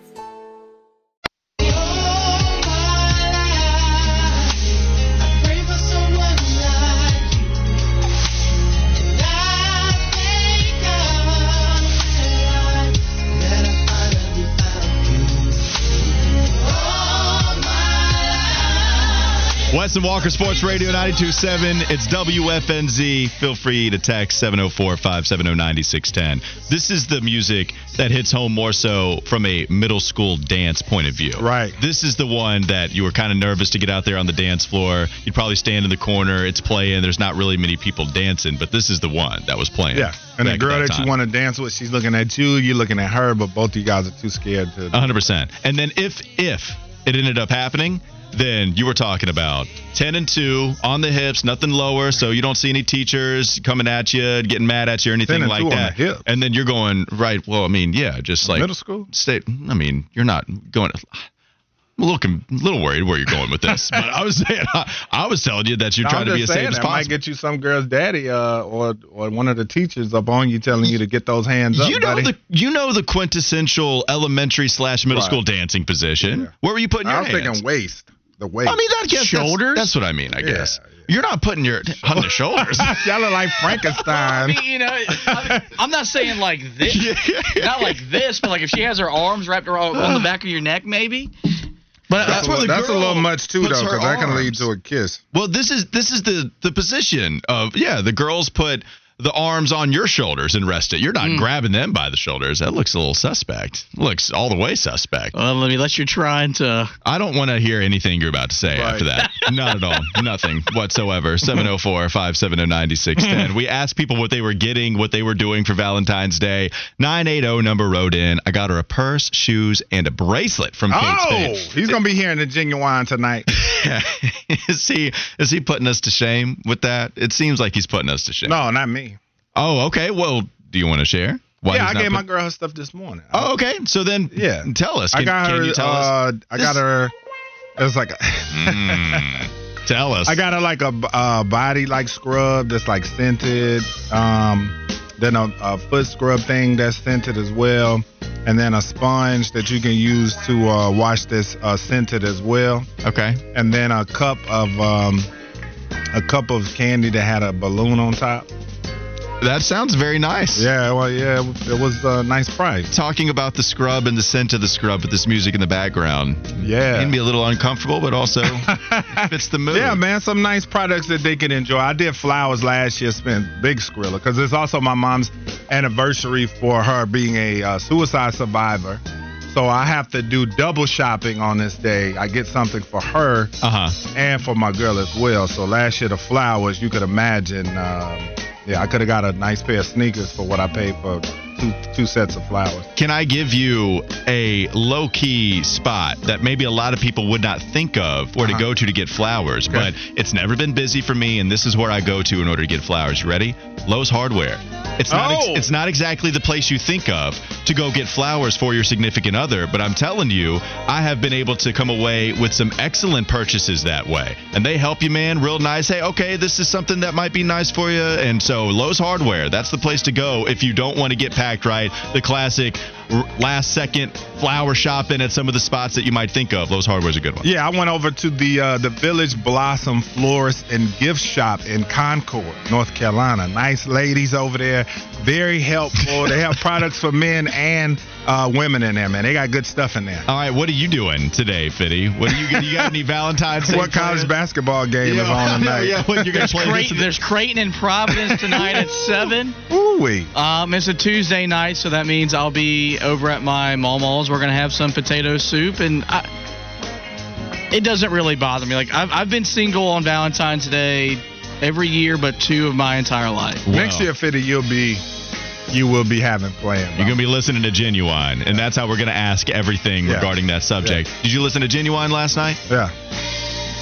A: Wes and Walker Sports Radio 927. It's WFNZ. Feel free to text 704 570 9610. This is the music that hits home more so from a middle school dance point of view.
C: Right.
A: This is the one that you were kind of nervous to get out there on the dance floor. You'd probably stand in the corner. It's playing. There's not really many people dancing, but this is the one that was playing.
C: Yeah. And the girl that,
A: time.
C: you want to dance with, she's looking at you, you're looking at her, but both of you guys are too scared to.
A: 100%. And then if if it ended up happening, then you were talking about 10 and 2 on the hips, nothing lower, so you don't see any teachers coming at you, getting mad at you or anything like that.
C: the.
A: And then you're going, right, well, I mean, yeah, just like
C: Middle school?
A: Stay, I mean, you're not going I'm a little, con- a little worried where you're going with this, but I was saying, I, I was telling you that you're
C: No,
A: trying to be as safe
C: saying
A: as
C: that might get you some girl's daddy uh, or or one of the teachers up on you telling you to get those hands up,
A: You know
C: buddy.
A: the you know the quintessential elementary slash middle
C: Right.
A: school dancing position.
C: Yeah.
A: Where were you putting your
C: I was
A: hands?
C: thinking waist. The waist.
A: I mean, that guess
B: Shoulders?
A: That's, what I mean. I
C: Yeah,
A: guess you're not putting your on the shoulders.
C: Y'all look like
B: I
C: Frankenstein.
B: mean, you know, I, I'm not saying like this, not like this, but like if she has her arms wrapped around on the back of your neck, maybe. But
A: That's
C: that's,
A: where
C: a,
A: the
C: that's a little much too, though, because that can lead to a kiss.
A: well, this is this is the the position of yeah. The girls put the arms on your shoulders and rest it. You're not hmm. grabbing them by the shoulders. That looks a little suspect. Looks all the way suspect.
B: well, let me unless you're trying to.
A: I don't want to hear anything you're about to say
C: Right.
A: after that. Not at all. Nothing whatsoever. 704 570 9610. We asked people what they were getting, what they were doing for Valentine's Day. 980 number wrote in. I got her a purse, shoes, and a bracelet from Kate
C: Oh,
A: Spade.
C: he's gonna be hearing the Ginuwine tonight.
A: is he is he putting us to shame with that? It seems like he's putting us to shame.
C: No, not me.
A: Oh, okay. Well, do you want to share? Why
C: yeah, I gave my girl her stuff this morning.
A: Oh, okay. So then,
C: Yeah.
A: tell us. Can,
C: I got her.
A: you tell us?
C: uh, I got her. It's like a,
A: Mm, tell us.
C: I got her like a uh, body like scrub that's like scented. Um, then a, a foot scrub thing that's scented as well, and then a sponge that you can use to uh, wash this uh, scented as well,
A: Okay.
C: and then a cup of um, a cup of candy that had a balloon on top.
A: That sounds very nice.
C: Yeah, well, yeah, it was a nice price.
A: Talking about the scrub and the scent of the scrub with this music in the background.
C: Yeah.
A: Made me a little uncomfortable, but also fits the mood.
C: Yeah, man, some nice products that they can enjoy. I did flowers last year, spent big Skrilla, because it's also my mom's anniversary for her being a uh, suicide survivor. So I have to do double shopping on this day. I get something for her
A: Uh huh.
C: and for my girl as well. So last year the flowers, you could imagine. Um, yeah, I could have got a nice pair of sneakers for what I paid for two two sets of flowers.
A: Can I give you a low key spot that maybe a lot of people would not think of where to
C: Uh-huh.
A: go to to get flowers, but it's never been busy for me, and this is where I go to in order to get flowers. You ready? Lowe's Hardware. It's not. ex-
C: Oh.
A: it's not exactly the place you think of to go get flowers for your significant other, but I'm telling you, I have been able to come away with some excellent purchases that way, and they help you, man, real nice. Hey, okay, this is something that might be nice for you, and so Lowe's Hardware. That's the place to go if you don't want to get packed right. The classic last second flower shopping at some of the spots that you might think of. Lowe's Hardware is a good one.
C: Yeah, I went over to the uh, the Village Blossom Florist and Gift Shop in Concord, North Carolina. Nice ladies over there, very helpful. they have products for men and uh, women in there, man. They got good stuff in there.
A: All right, what are you doing today, Fitty? What are you? You got any Valentine's Day?
C: what college
A: plans?
C: basketball game is on tonight?
A: yeah, what, you're gonna
B: There's,
A: play
B: Creighton, there's Creighton and Providence tonight at 7.
C: Ooh-wee.
B: Um, it's a Tuesday night, so that means I'll be over at my Mama's. We're going to have some potato soup. And I, it doesn't really bother me. Like, I've, I've been single on Valentine's Day every year but two of my entire life.
C: Next year, Fitty, you'll be you will be having plans.
A: You're going to be listening to Ginuwine, and that's how we're going to ask everything
C: Yeah.
A: regarding that subject. Did you listen to Ginuwine last night?
C: yeah.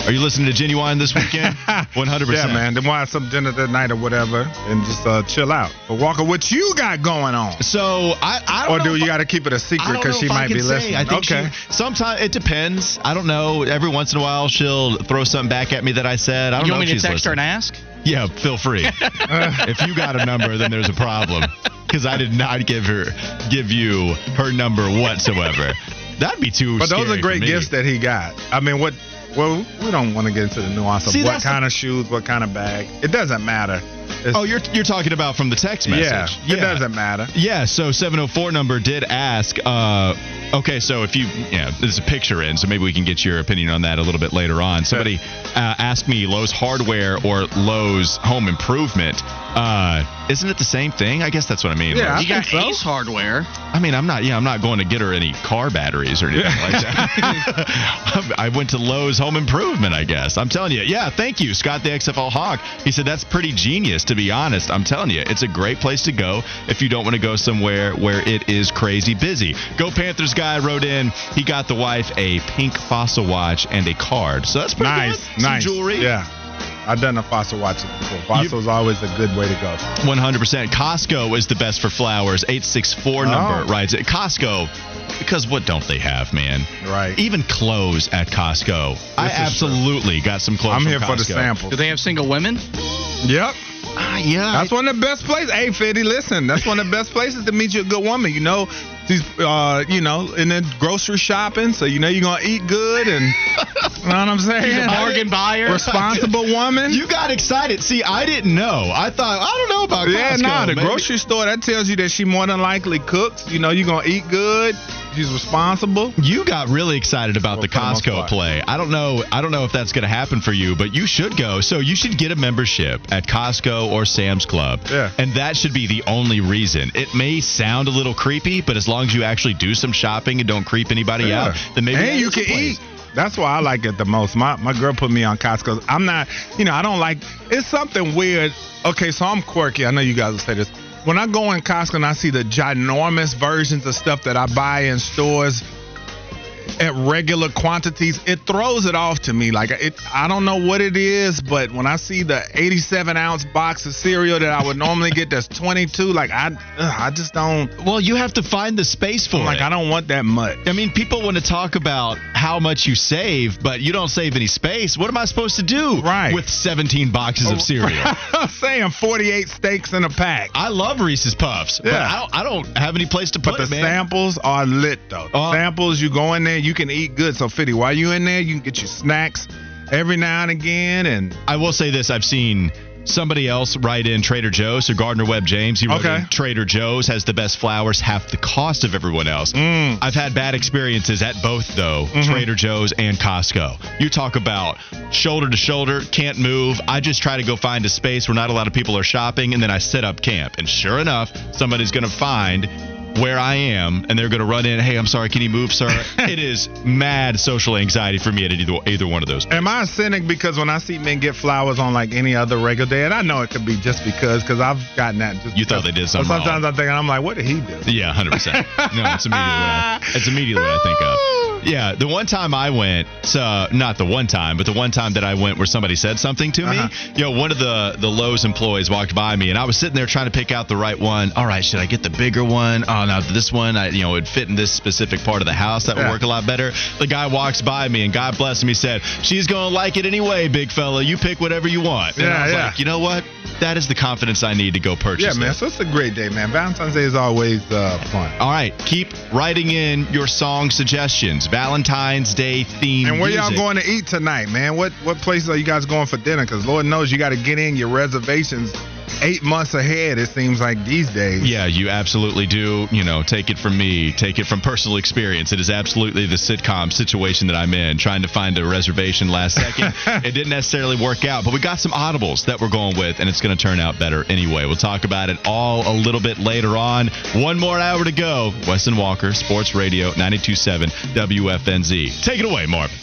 A: Are you listening to Ginuwine this weekend? 100%.
C: Yeah, man. Then we'll have some dinner that night or whatever, and just uh, chill out. But Walker, what you got going on?
A: So I, I don't
C: Or
A: know
C: do you got to keep it a secret because she
A: if I
C: might
A: can
C: be
A: say.
C: listening?
A: I think
C: okay.
A: Sometimes it depends. I don't know. Every once in a while, she'll throw something back at me that I said. I don't
B: You
A: know
B: want
A: if
B: me to
A: she's
B: text her and ask?
A: Yeah, feel free. if you got a number, then there's a problem because I did not give her give you her number whatsoever. That'd be too.
C: But those are great gifts that he got. I mean, what? Well, we don't want to get into the nuance of
A: See,
C: what
A: that's
C: kind of shoes, what kind of bag. It doesn't matter. It's-
A: Oh, you're you're talking about from the text message.
C: yeah, it doesn't matter.
A: Yeah, so 704 number did ask. Uh, okay, so if you, yeah, there's a picture in, so maybe we can get your opinion on that a little bit later on. Somebody uh, asked me Lowe's Hardware or Lowe's Home Improvement. Uh, isn't it the same thing? I guess that's what I mean.
C: Yeah,
A: Lowe's.
B: You got
C: think so.
B: Ace Hardware.
A: I mean, I'm not. Yeah, I'm not going to get her any car batteries or anything like that. I went to Lowe's Home Improvement, I guess. I'm telling you. Yeah, thank you, Scott the XFL Hawk. He said that's pretty genius. To be honest, I'm telling you, it's a great place to go if you don't want to go somewhere where it is crazy busy. Go Panthers guy wrote in. He got the wife a pink fossil watch and a card. So that's pretty
C: Nice,
A: good. Some
C: nice.
A: jewelry.
C: Yeah, I've done a fossil watch before. Fossil's always a good way to go.
A: 100%. Costco is the best for flowers. 864 number
C: Oh.
A: writes it. Costco, because what don't they have, man?
C: Right.
A: Even clothes at Costco. I
C: This is
A: absolutely got some clothes
C: I'm
A: from
C: here for the sample.
B: Do they have single women?
C: Yep.
A: Ah, yeah.
C: That's one of the best places. Hey, Fitty, listen, that's one of the best places to meet you a good woman. You know, she's, uh, you know, in the grocery shopping, so you know you're gonna eat good, and you know what I'm saying.
B: Bargain buyer.
C: Responsible woman.
A: you got excited. See, I didn't know. I thought, I don't know about
C: yeah,
A: Costco.
C: nah, the
A: Maybe-
C: grocery store that tells you that she more than likely cooks. You know, you're gonna eat good. She's responsible.
A: You got really excited about the Costco play. I don't know. I don't know if that's going to happen for you, but you should go. So you should get a membership at Costco or Sam's Club.
C: Yeah.
A: And that should be the only reason. It may sound a little creepy, but as long as you actually do some shopping and don't creep anybody
C: Yeah.
A: out, then maybe
C: and you can
A: place.
C: eat. That's why I like it the most. My my girl put me on Costco. I'm not, you know, I don't like. It's something weird. Okay, so I'm quirky. I know you guys will say this. When I go in Costco and I see the ginormous versions of stuff that I buy in stores at regular quantities, it throws it off to me. Like it, I don't know what it is, but when I see the 87 ounce box of cereal that I would normally get, that's 22. Like I, ugh, I just don't.
A: Well, you have to find the space for
C: I'm like. I don't want that much.
A: I mean, people want to talk about how much you save, but you don't save any space. What am I supposed to do
C: Right.
A: with 17 boxes of oh, cereal?
C: I'm saying 48 steaks in a pack.
A: I love Reese's Puffs, but
C: Yeah.
A: I don't, I don't have any place to put
C: But the
A: it, man.
C: samples are lit though. The
A: Oh.
C: samples, you go in there, you can eat good. So Fitty, while you in there, you can get your snacks every now and again. And
A: I will say this: I've seen somebody else write in Trader Joe's. So Gardner Webb James, he wrote
C: Okay.
A: in Trader Joe's has the best flowers, half the cost of everyone else.
C: Mm.
A: I've had bad experiences at both though,
C: Mm-hmm.
A: Trader Joe's and Costco. You talk about shoulder to shoulder, can't move. I just try to go find a space where not a lot of people are shopping, and then I set up camp. And sure enough, somebody's going to find where I am, and they're going to run in. Hey, I'm sorry, can you move, sir? it is mad social anxiety for me at either either one of those.
C: Am I a cynic because when I see men get flowers on like any other regular day, and I know it could be just because, because I've gotten that. Just
A: You thought they did something
C: Sometimes
A: wrong.
C: I'm thinking, I'm like, what did he do?
A: Yeah, hundred percent. No, it's immediately I, it's immediately what I think of. Yeah, the one time I went, uh, not the one time, but the one time that I went where somebody said something to
C: Uh-huh.
A: me. You know, one of the the Lowe's employees walked by me, and I was sitting there trying to pick out the right one. All right, should I get the bigger one? Oh, now this one, I, you know, would fit in this specific part of the house. That would
C: Yeah.
A: work a lot better. The guy walks by me, and God bless him, he said, "She's gonna like it anyway, big fella. You pick whatever you want." And
C: Yeah,
A: I was
C: yeah.
A: like, you know what? That is the confidence I need to go purchase.
C: Yeah, man.
A: it.
C: So it's a great day, man. Valentine's Day is always uh, fun.
A: All right, keep writing in your song suggestions. Valentine's Day themed.
C: And where y'all going to eat tonight, man? What what places are you guys going for dinner? Because Lord knows you got to get in your reservations eight months ahead. It seems like these days.
A: Yeah, you absolutely do. You know, take it from me, take it from personal experience. It is absolutely the sitcom situation that I'm in, trying to find a reservation last second. it didn't necessarily work out, but we got some audibles that we're going with, and it's going to turn out better anyway. We'll talk about it all a little bit later on. One more hour to go. Wes and Walker, Sports Radio 927 WFNZ. Take it away, Marvin.